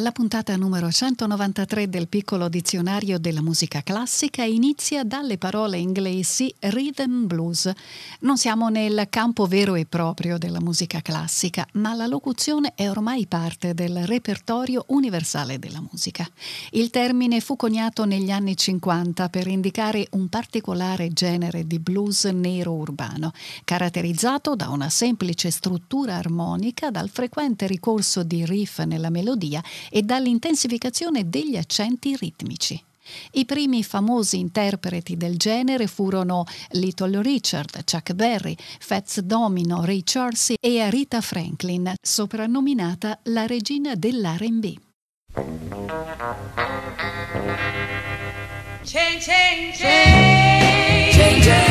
la puntata numero 193 del piccolo dizionario della musica classica inizia dalle parole inglesi rhythm blues. Non siamo nel campo vero e proprio della musica classica, ma la locuzione è ormai parte del repertorio universale della musica. Il termine fu coniato negli anni 50 per indicare un particolare genere di blues nero urbano, caratterizzato da una semplice struttura armonica, dal frequente ricorso di riff nella melodia e dall'intensificazione degli accenti ritmici. I primi famosi interpreti del genere furono Little Richard, Chuck Berry, Fats Domino, Ray Charles e Rita Franklin, soprannominata la regina dell'R&B. Chain, chain, chain.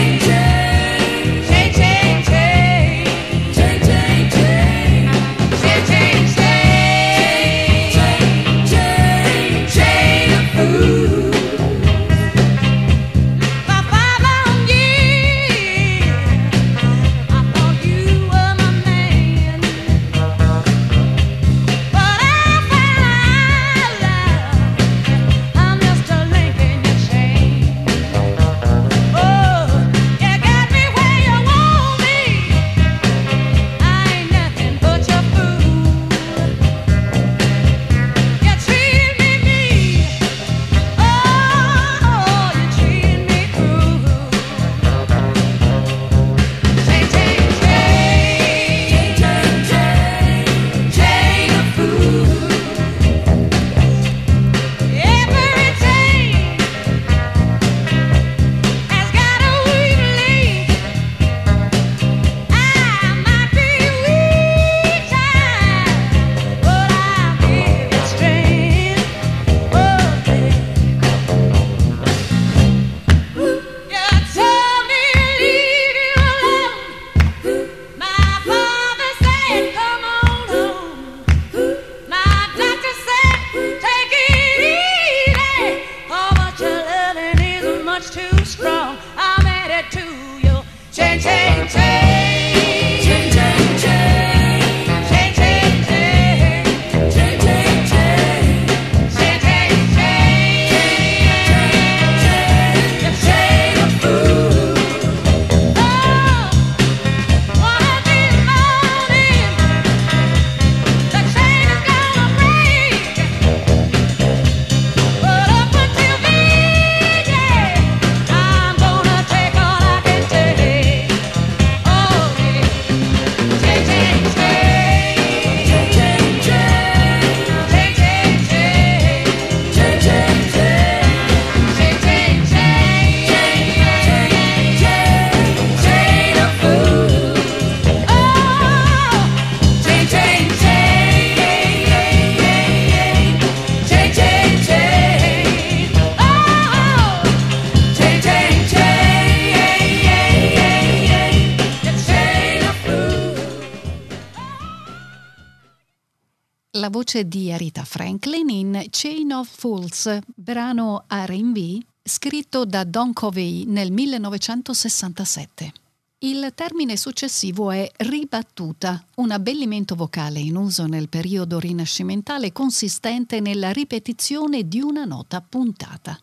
Voce di Arita Franklin in Chain of Fools, brano RB scritto da Don Covey nel 1967. Il termine successivo è ribattuta, un abbellimento vocale in uso nel periodo rinascimentale consistente nella ripetizione di una nota puntata.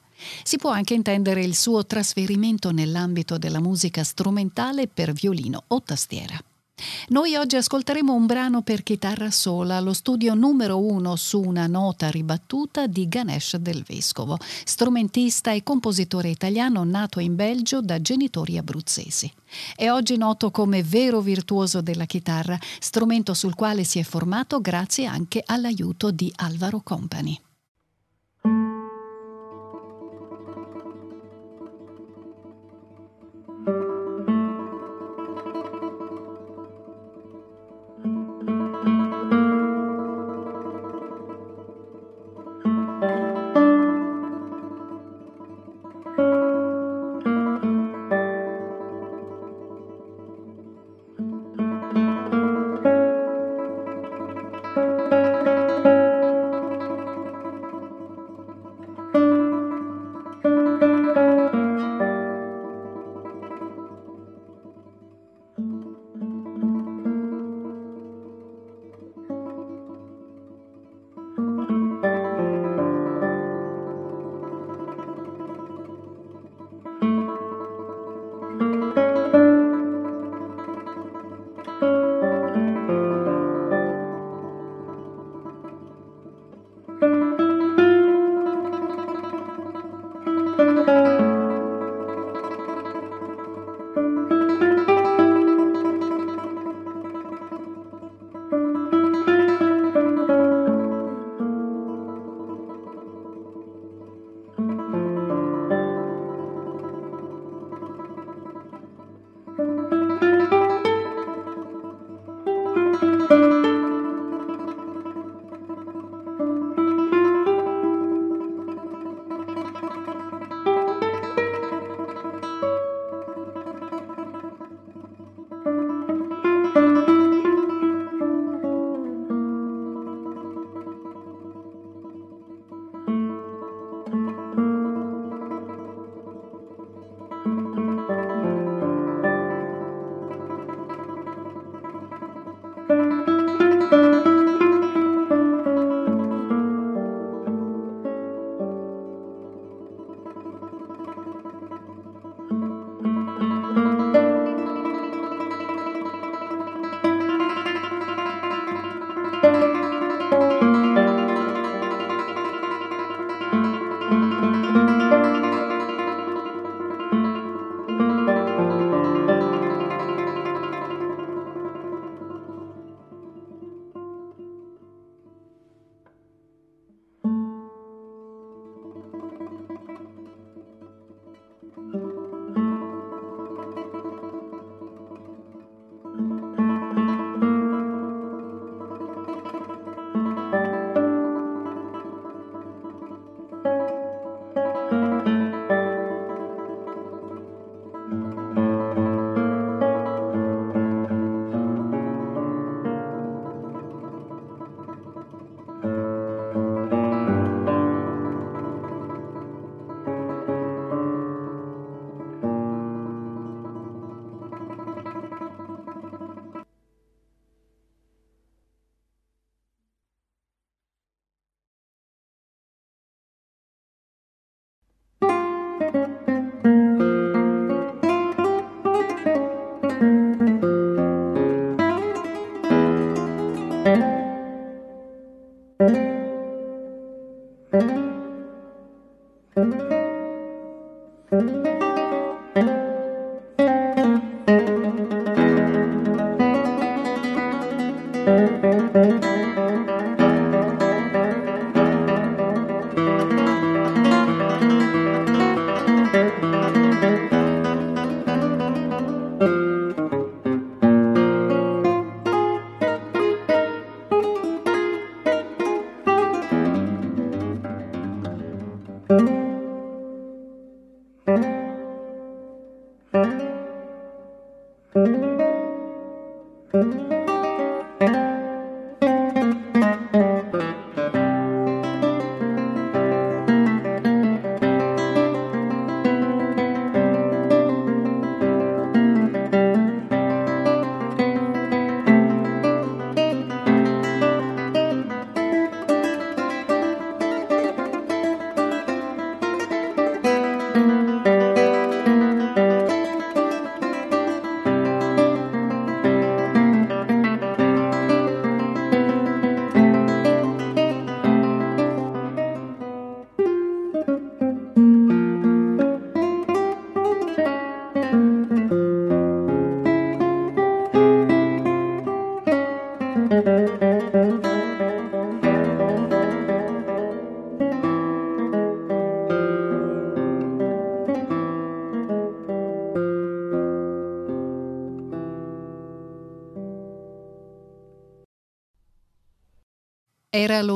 Si può anche intendere il suo trasferimento nell'ambito della musica strumentale per violino o tastiera. Noi oggi ascolteremo un brano per chitarra sola, lo studio numero uno su una nota ribattuta di Ganesh del Vescovo, strumentista e compositore italiano nato in Belgio da genitori abruzzesi. È oggi noto come vero virtuoso della chitarra, strumento sul quale si è formato grazie anche all'aiuto di Alvaro Company.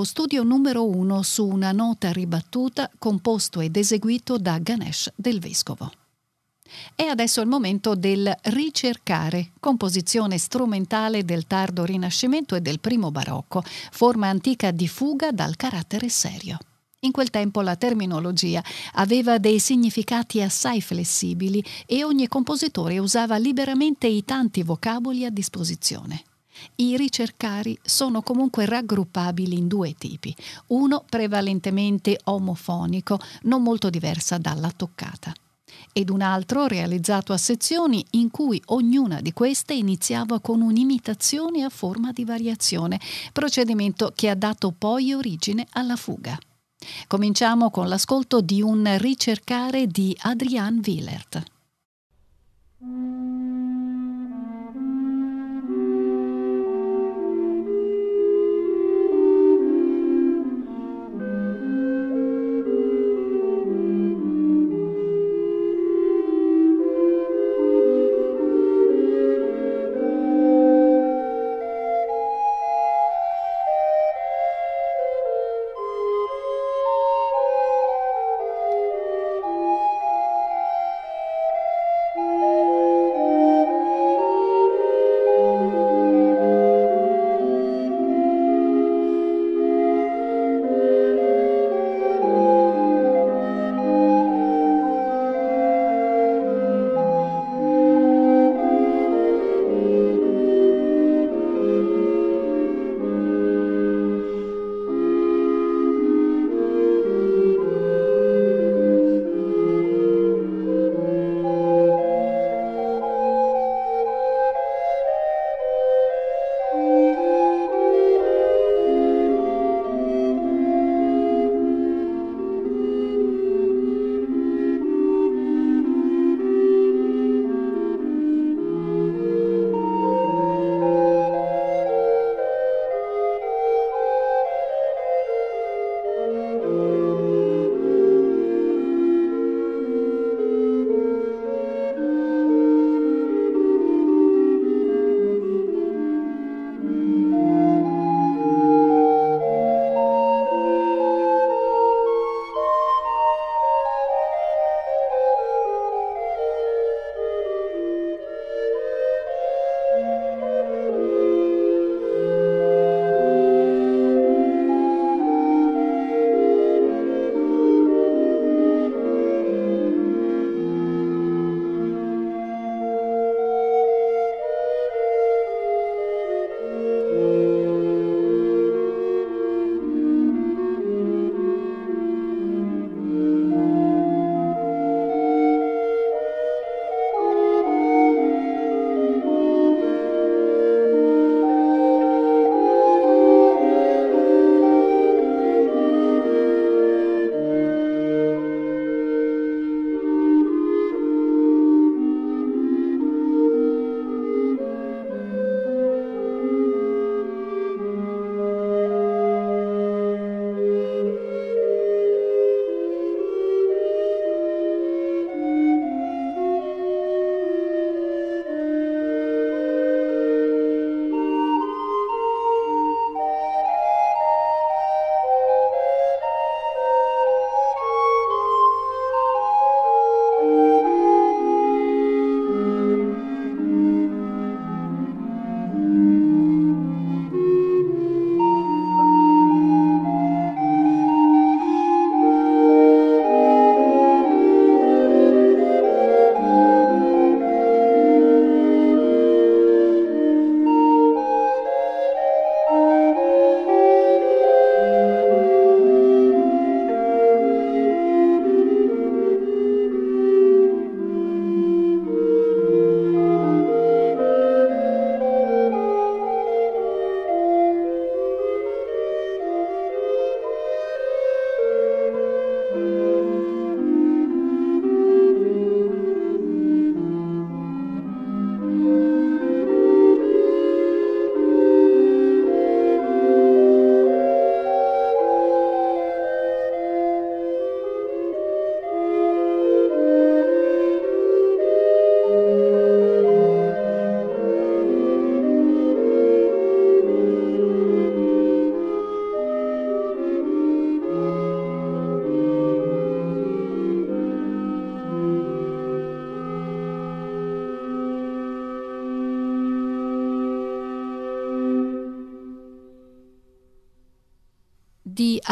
Studio numero uno su una nota ribattuta composto ed eseguito da Ganesh del Vescovo. E adesso è il momento del ricercare, composizione strumentale del tardo Rinascimento e del primo barocco, forma antica di fuga dal carattere serio. In quel tempo la terminologia aveva dei significati assai flessibili e ogni compositore usava liberamente i tanti vocaboli a disposizione. I ricercari sono comunque raggruppabili in due tipi, uno prevalentemente omofonico, non molto diversa dalla toccata, ed un altro realizzato a sezioni in cui ognuna di queste iniziava con un'imitazione a forma di variazione, procedimento che ha dato poi origine alla fuga. Cominciamo con l'ascolto di un ricercare di Adrian Willert.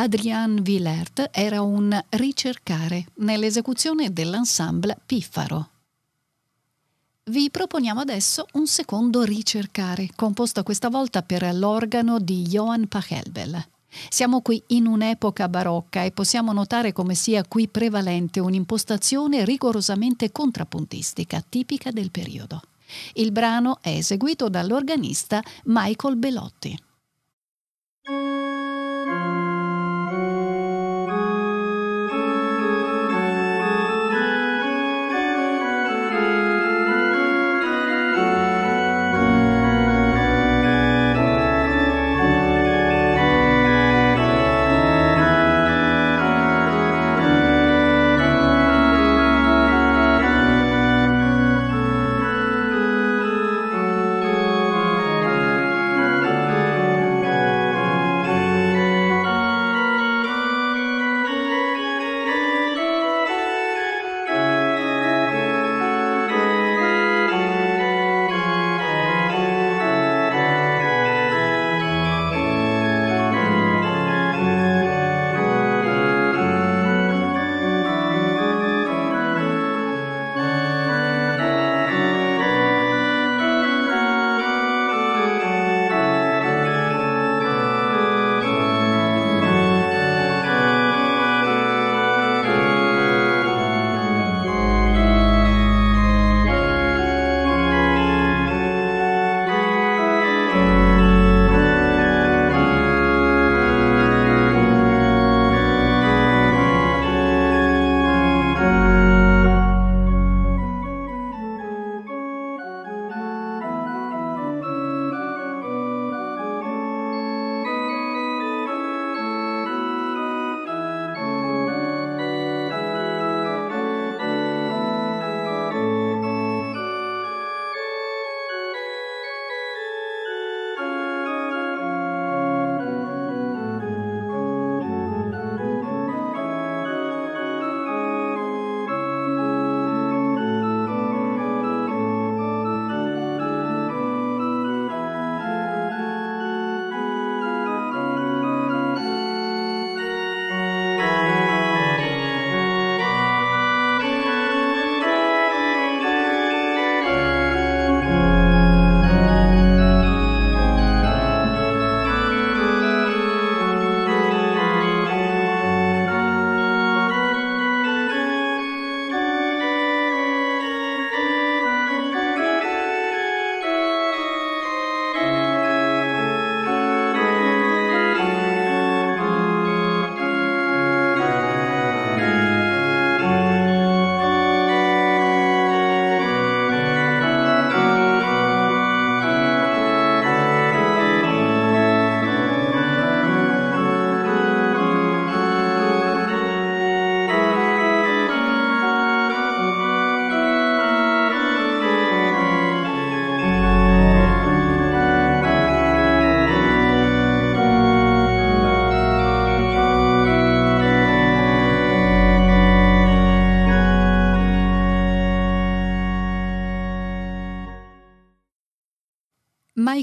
Adrien Villert era un ricercare nell'esecuzione dell'ensemble Piffaro. Vi proponiamo adesso un secondo ricercare, composto questa volta per l'organo di Johann Pachelbel. Siamo qui in un'epoca barocca e possiamo notare come sia qui prevalente un'impostazione rigorosamente contrappuntistica, tipica del periodo. Il brano è eseguito dall'organista Michael Belotti.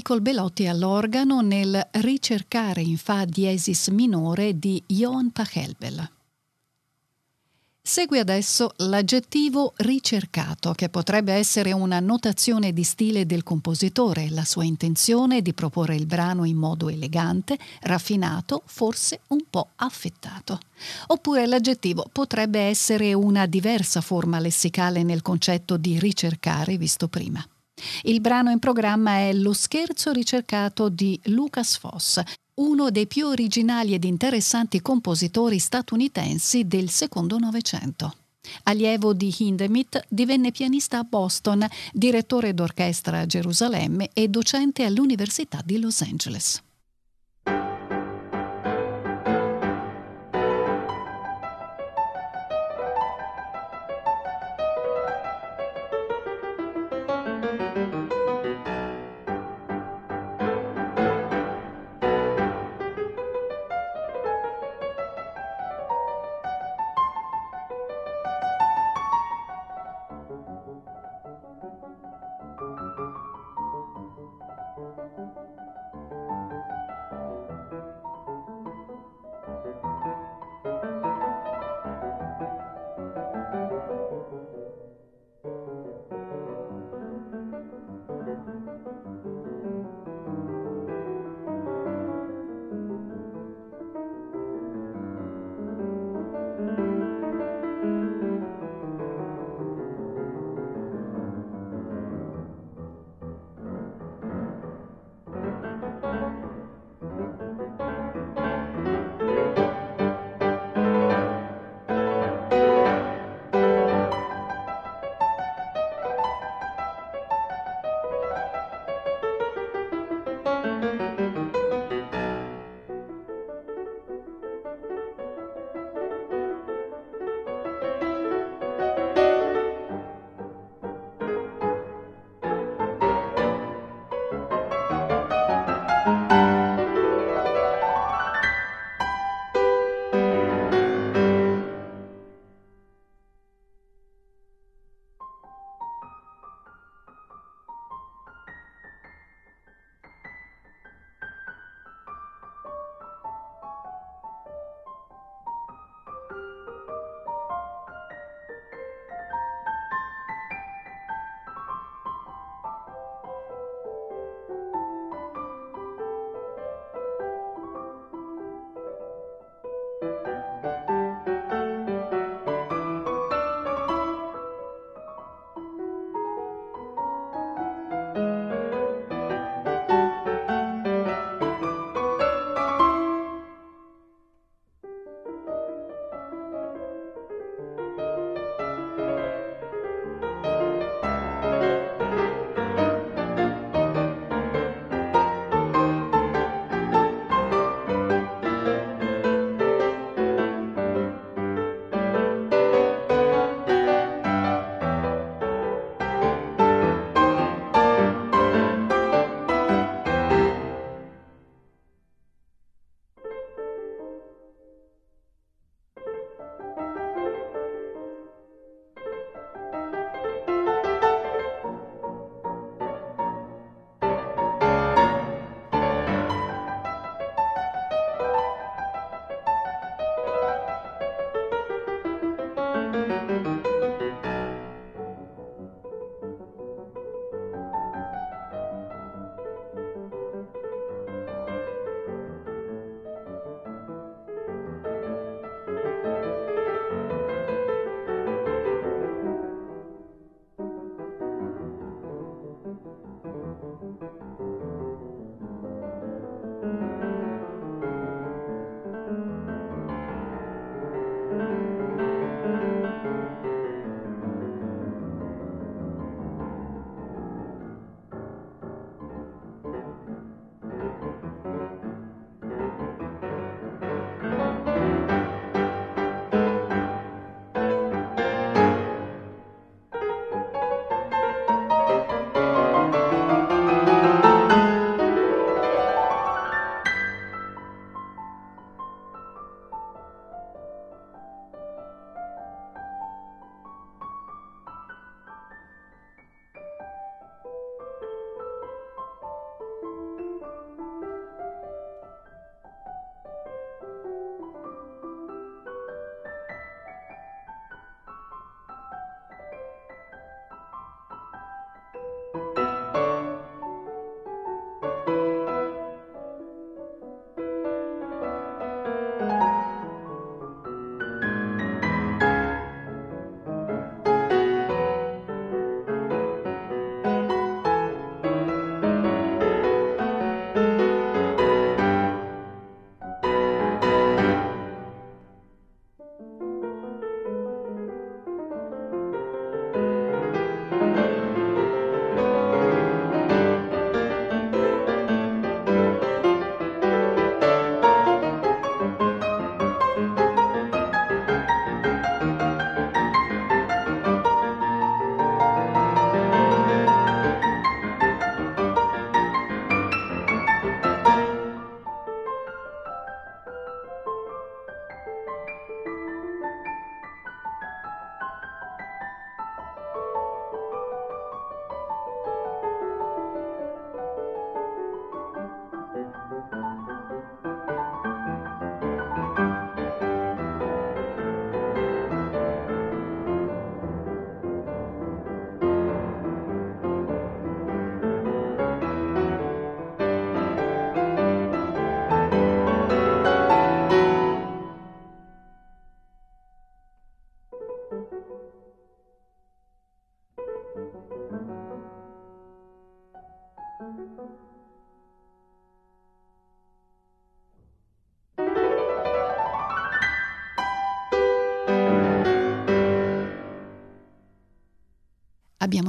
Michael Belotti all'organo nel Ricercare in Fa diesis minore di Johann Pachelbel. Segue adesso l'aggettivo ricercato, che potrebbe essere una notazione di stile del compositore, la sua intenzione di proporre il brano in modo elegante, raffinato, forse un po' affettato. Oppure l'aggettivo potrebbe essere una diversa forma lessicale nel concetto di ricercare visto prima. Il brano in programma è Lo scherzo ricercato di Lucas Foss, uno dei più originali ed interessanti compositori statunitensi del secondo Novecento. Allievo di Hindemith, divenne pianista a Boston, direttore d'orchestra a Gerusalemme e docente all'Università di Los Angeles.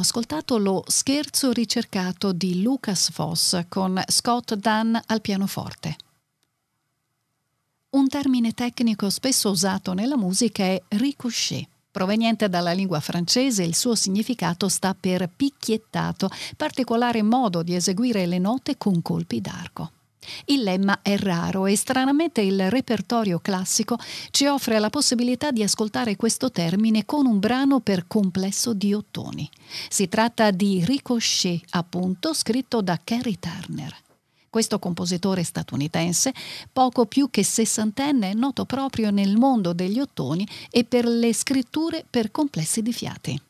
ascoltato lo Scherzo ricercato di Lucas Voss con Scott Dunn al pianoforte. Un termine tecnico spesso usato nella musica è ricochet. Proveniente dalla lingua francese, il suo significato sta per picchiettato, particolare modo di eseguire le note con colpi d'arco. Il lemma è raro e stranamente il repertorio classico ci offre la possibilità di ascoltare questo termine con un brano per complesso di ottoni. Si tratta di Ricochet, appunto, scritto da Kerry Turner. Questo compositore statunitense, poco più che sessantenne, è noto proprio nel mondo degli ottoni e per le scritture per complessi di fiati.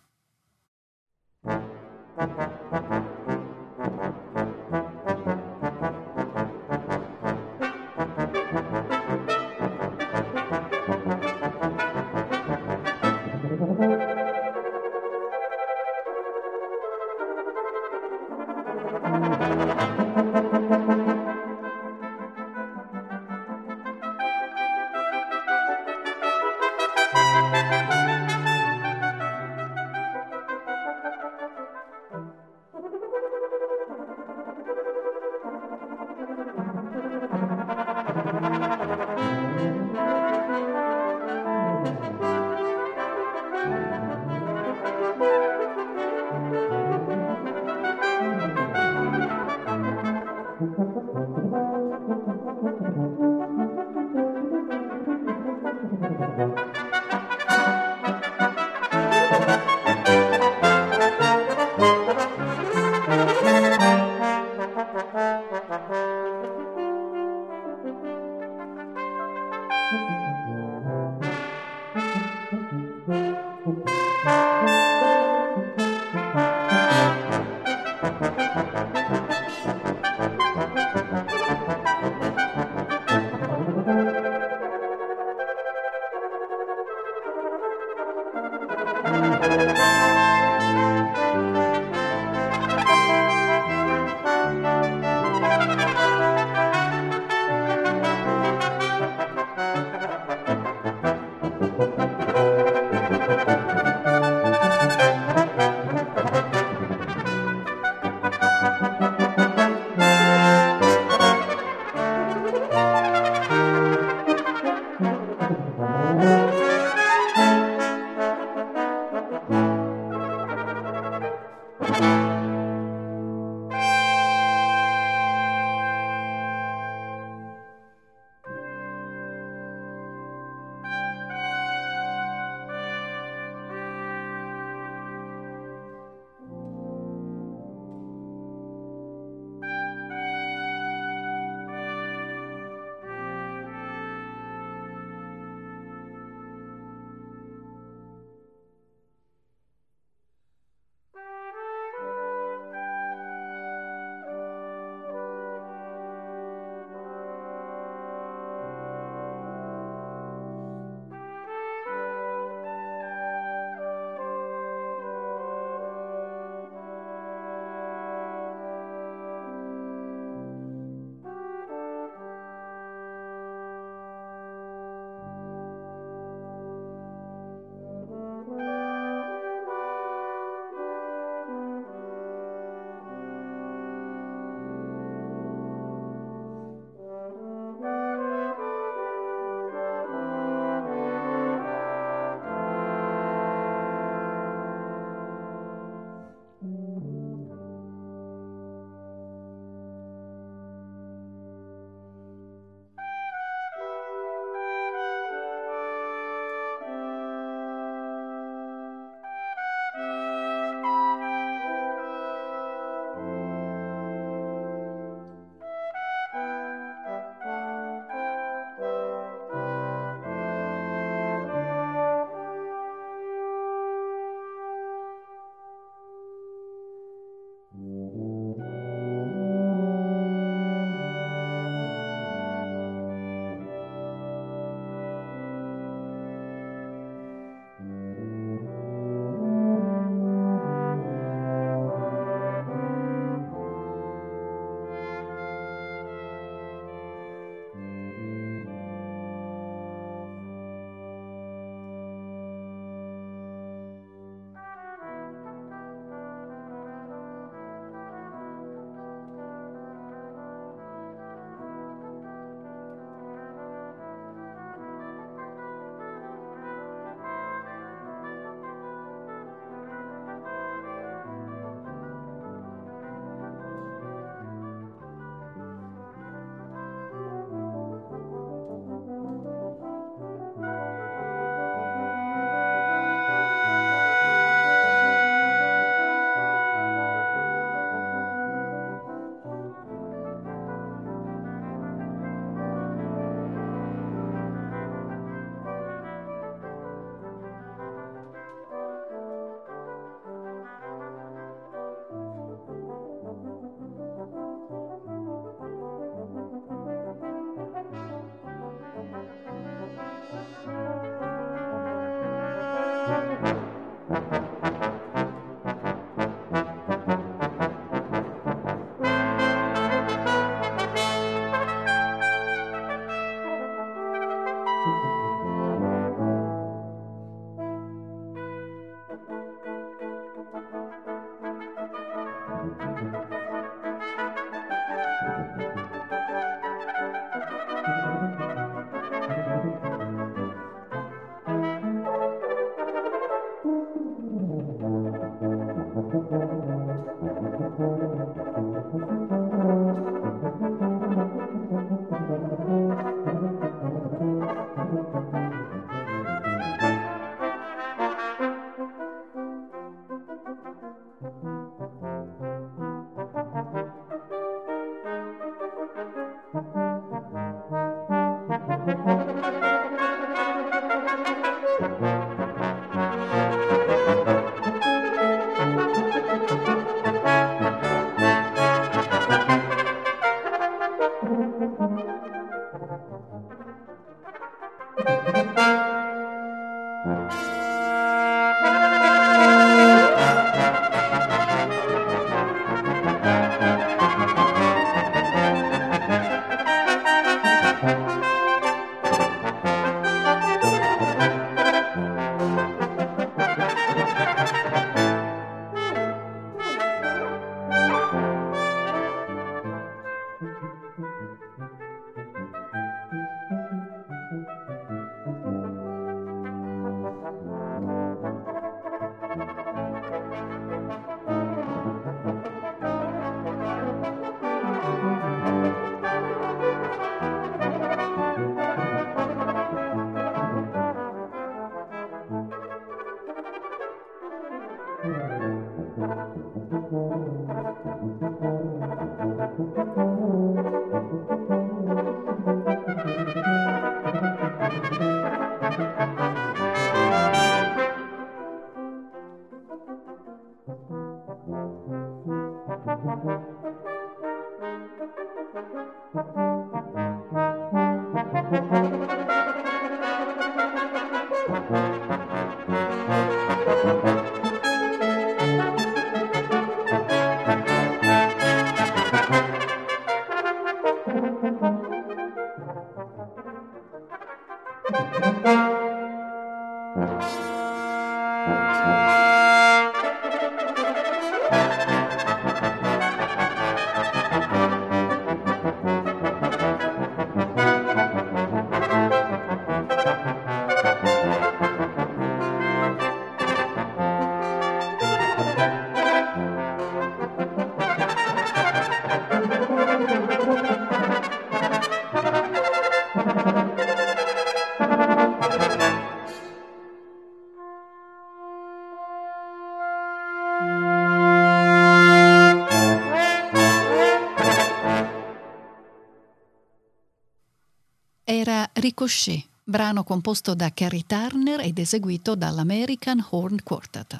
Ricochet, brano composto da Carrie Turner ed eseguito dall'American Horn Quartet.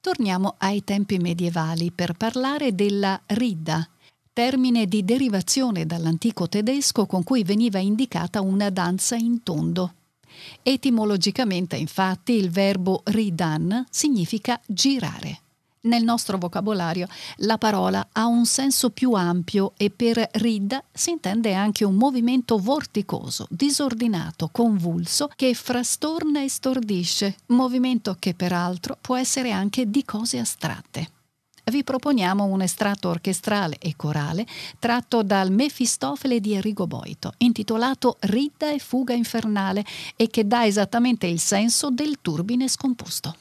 Torniamo ai tempi medievali per parlare della rida, termine di derivazione dall'antico tedesco con cui veniva indicata una danza in tondo. Etimologicamente, infatti, il verbo ridan significa girare. Nel nostro vocabolario la parola ha un senso più ampio e per rid si intende anche un movimento vorticoso, disordinato, convulso che frastorna e stordisce, movimento che peraltro può essere anche di cose astratte. Vi proponiamo un estratto orchestrale e corale tratto dal Mefistofele di Enrico Boito, intitolato Ridda e fuga infernale e che dà esattamente il senso del turbine scomposto.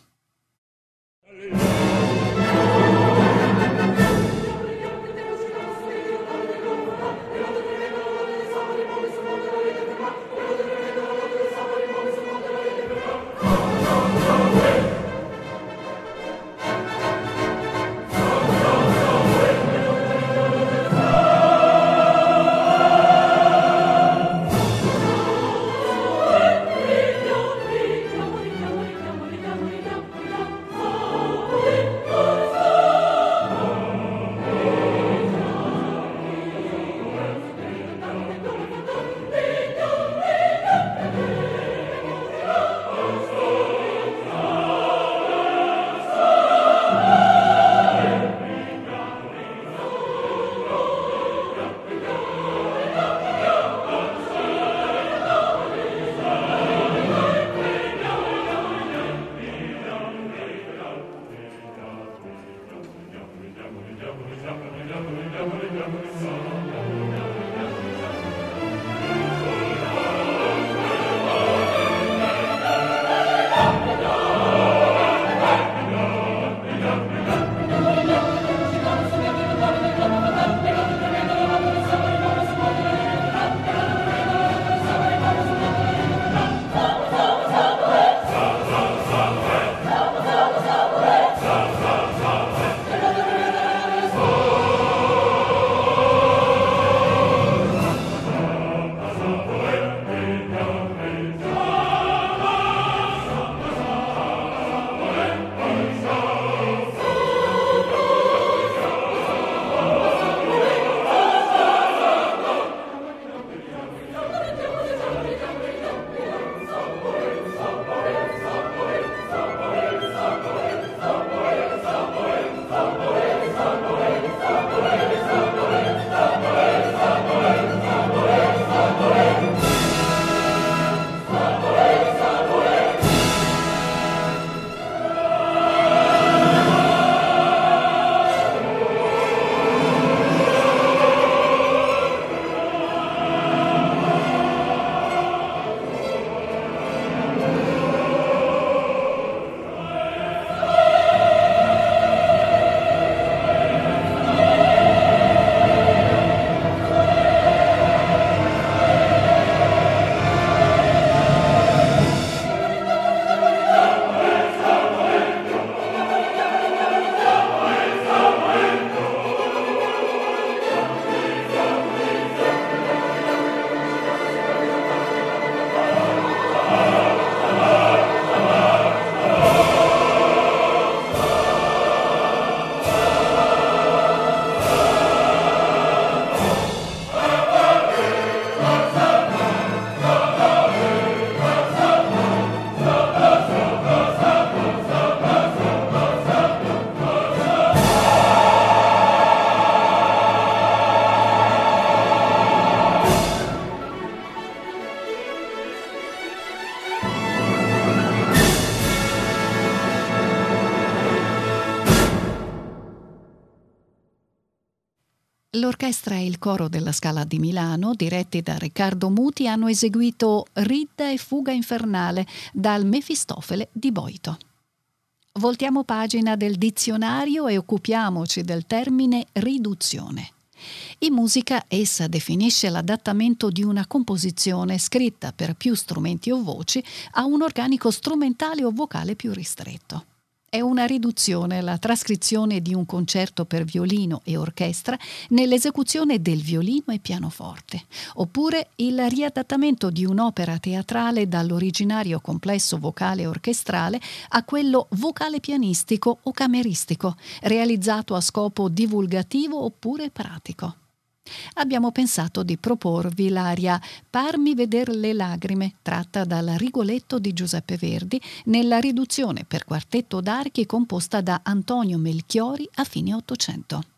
L'orchestra e il coro della Scala di Milano, diretti da Riccardo Muti, hanno eseguito Ridda e Fuga Infernale dal Mefistofele di Boito. Voltiamo pagina del dizionario e occupiamoci del termine riduzione. In musica essa definisce l'adattamento di una composizione scritta per più strumenti o voci a un organico strumentale o vocale più ristretto. È una riduzione la trascrizione di un concerto per violino e orchestra nell'esecuzione del violino e pianoforte, oppure il riadattamento di un'opera teatrale dall'originario complesso vocale orchestrale a quello vocale pianistico o cameristico, realizzato a scopo divulgativo oppure pratico abbiamo pensato di proporvi l'aria Parmi veder le lagrime, tratta dal Rigoletto di Giuseppe Verdi, nella riduzione per quartetto d'archi composta da Antonio Melchiori a fine Ottocento.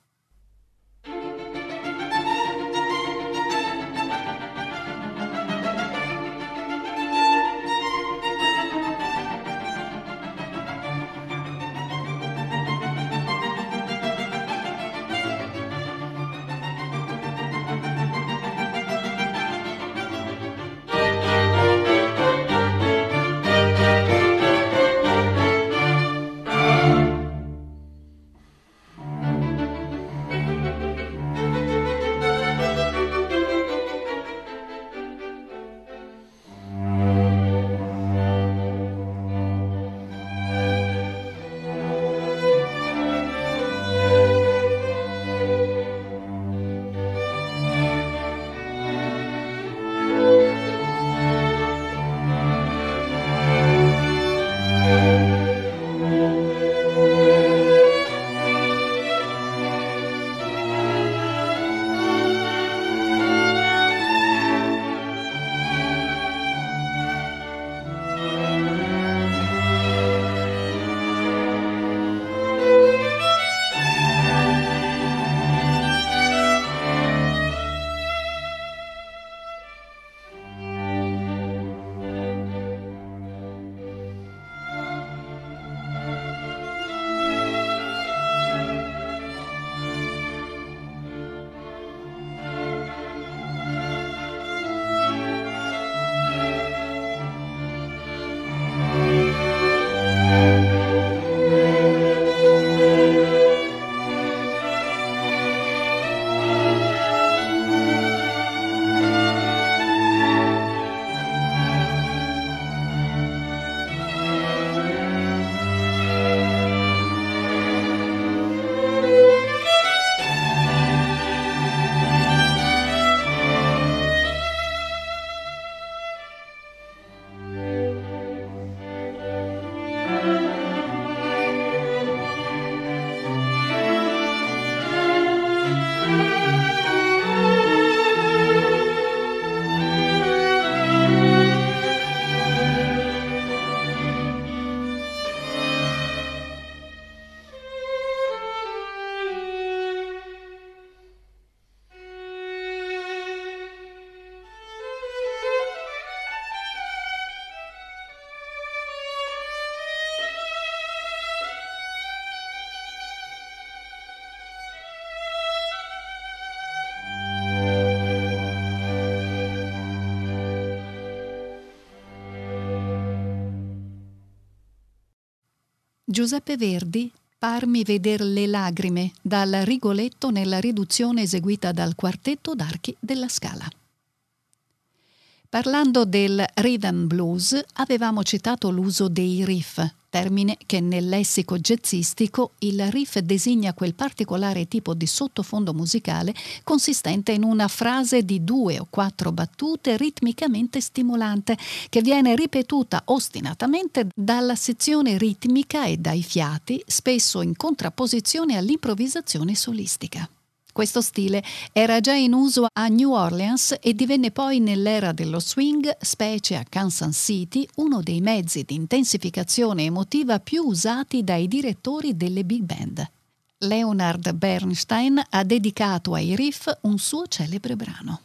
Giuseppe Verdi Parmi veder le lagrime dal Rigoletto nella riduzione eseguita dal quartetto d'archi della Scala. Parlando del rhythm blues, avevamo citato l'uso dei riff, termine che nel lessico jazzistico il riff designa quel particolare tipo di sottofondo musicale consistente in una frase di due o quattro battute ritmicamente stimolante che viene ripetuta ostinatamente dalla sezione ritmica e dai fiati, spesso in contrapposizione all'improvvisazione solistica. Questo stile era già in uso a New Orleans e divenne poi nell'era dello swing, specie a Kansas City, uno dei mezzi di intensificazione emotiva più usati dai direttori delle big band. Leonard Bernstein ha dedicato ai riff un suo celebre brano.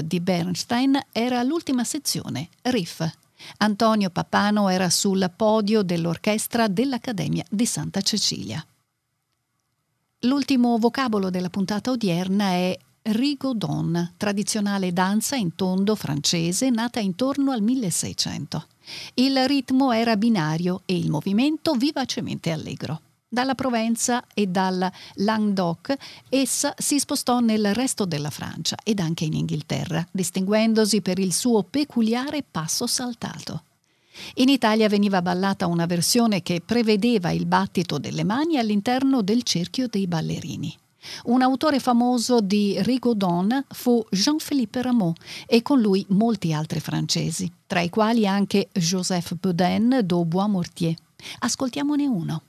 Di Bernstein era l'ultima sezione, riff. Antonio Papano era sul podio dell'orchestra dell'Accademia di Santa Cecilia. L'ultimo vocabolo della puntata odierna è rigodon, tradizionale danza in tondo francese nata intorno al 1600. Il ritmo era binario e il movimento vivacemente allegro. Dalla Provenza e dal Languedoc essa si spostò nel resto della Francia ed anche in Inghilterra, distinguendosi per il suo peculiare passo saltato. In Italia veniva ballata una versione che prevedeva il battito delle mani all'interno del cerchio dei ballerini. Un autore famoso di Rigaudon fu Jean-Philippe Rameau e con lui molti altri francesi, tra i quali anche Joseph Boudin d'Au Bois Mortier. Ascoltiamone uno.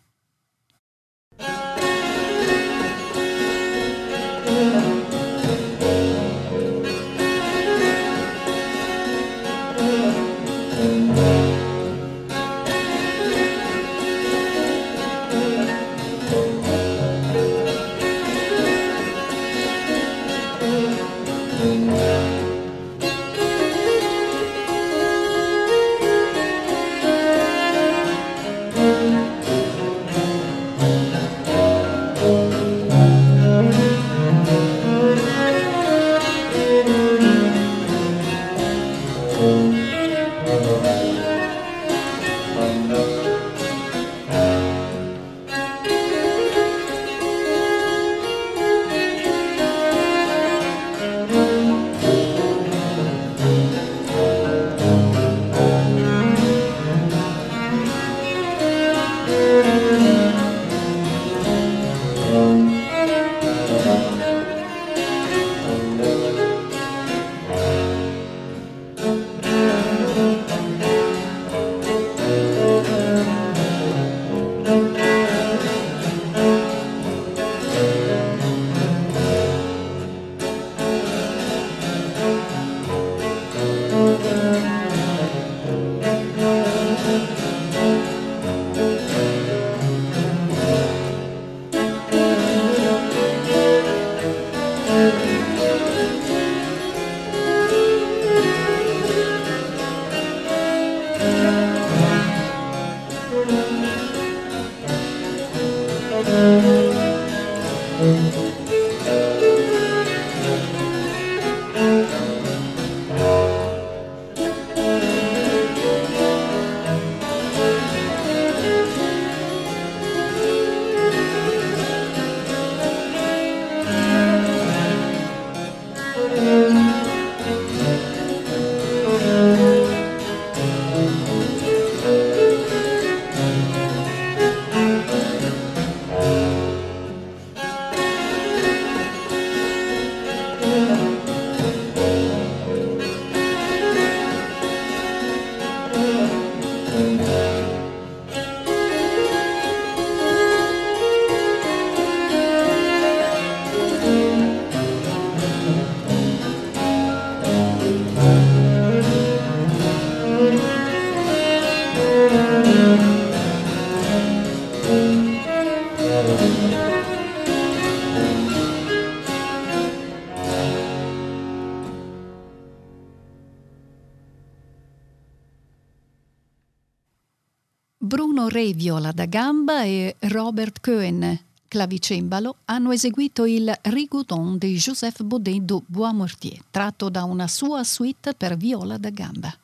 Ray Viola da Gamba e Robert Cohen, clavicembalo, hanno eseguito il Rigoudon di Joseph Baudet du Bois-Mortier, tratto da una sua suite per viola da gamba.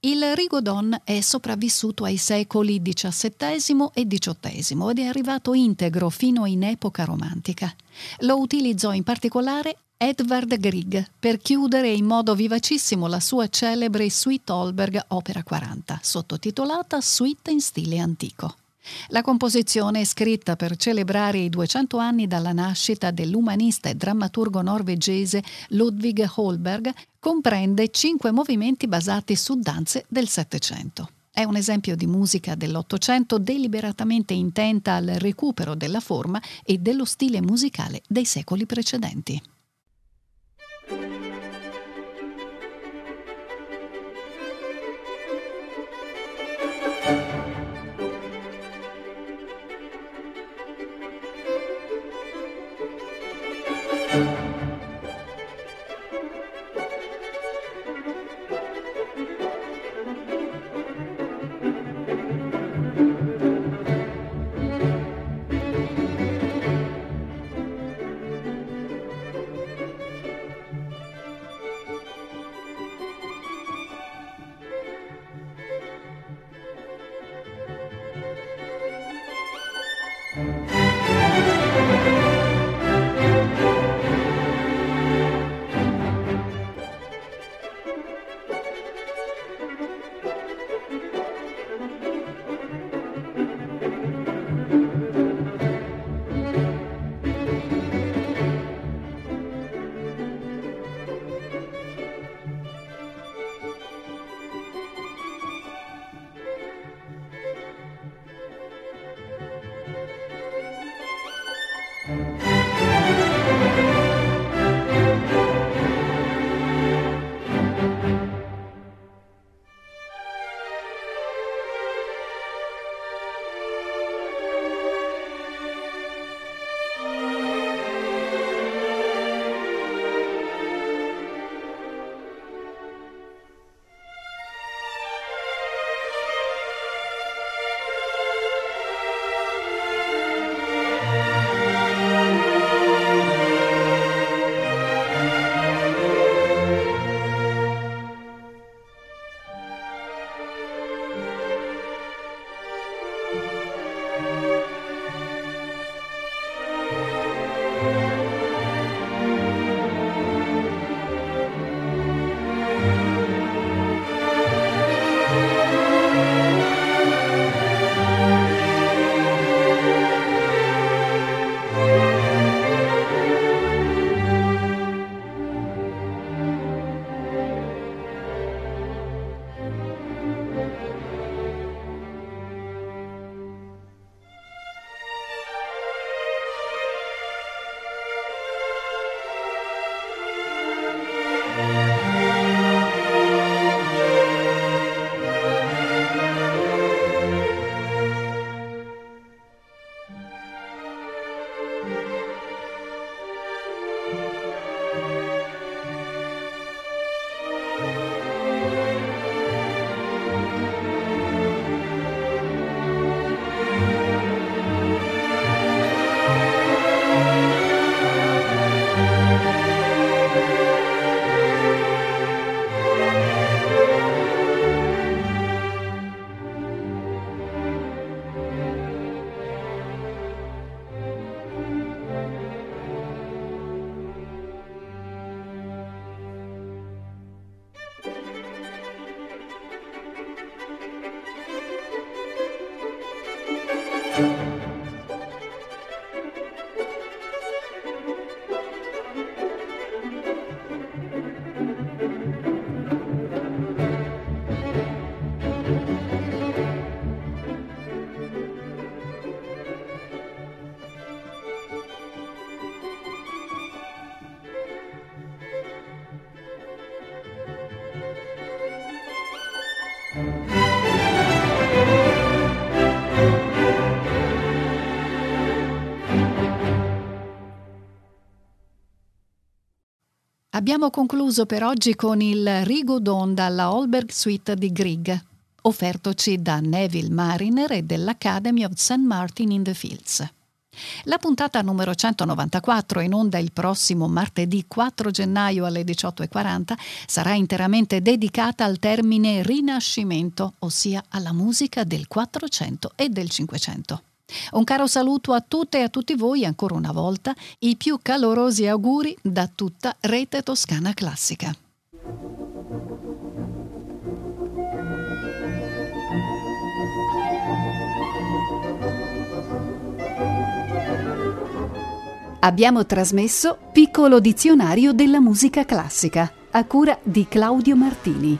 Il rigodon è sopravvissuto ai secoli XVII e XVIII ed è arrivato integro fino in epoca romantica. Lo utilizzò in particolare Edvard Grieg per chiudere in modo vivacissimo la sua celebre Suite Holberg Opera 40, sottotitolata Suite in stile antico. La composizione scritta per celebrare i 200 anni dalla nascita dell'umanista e drammaturgo norvegese Ludwig Holberg, comprende cinque movimenti basati su danze del Settecento. È un esempio di musica dell'Ottocento deliberatamente intenta al recupero della forma e dello stile musicale dei secoli precedenti. thank you Abbiamo concluso per oggi con il Rigodon dalla Holberg Suite di Grieg, offertoci da Neville Mariner e dell'Academy of St. Martin in the Fields. La puntata numero 194, in onda il prossimo martedì 4 gennaio alle 18.40, sarà interamente dedicata al termine Rinascimento, ossia alla musica del 400 e del 500. Un caro saluto a tutte e a tutti voi ancora una volta, i più calorosi auguri da tutta Rete Toscana Classica. Abbiamo trasmesso Piccolo dizionario della musica classica a cura di Claudio Martini.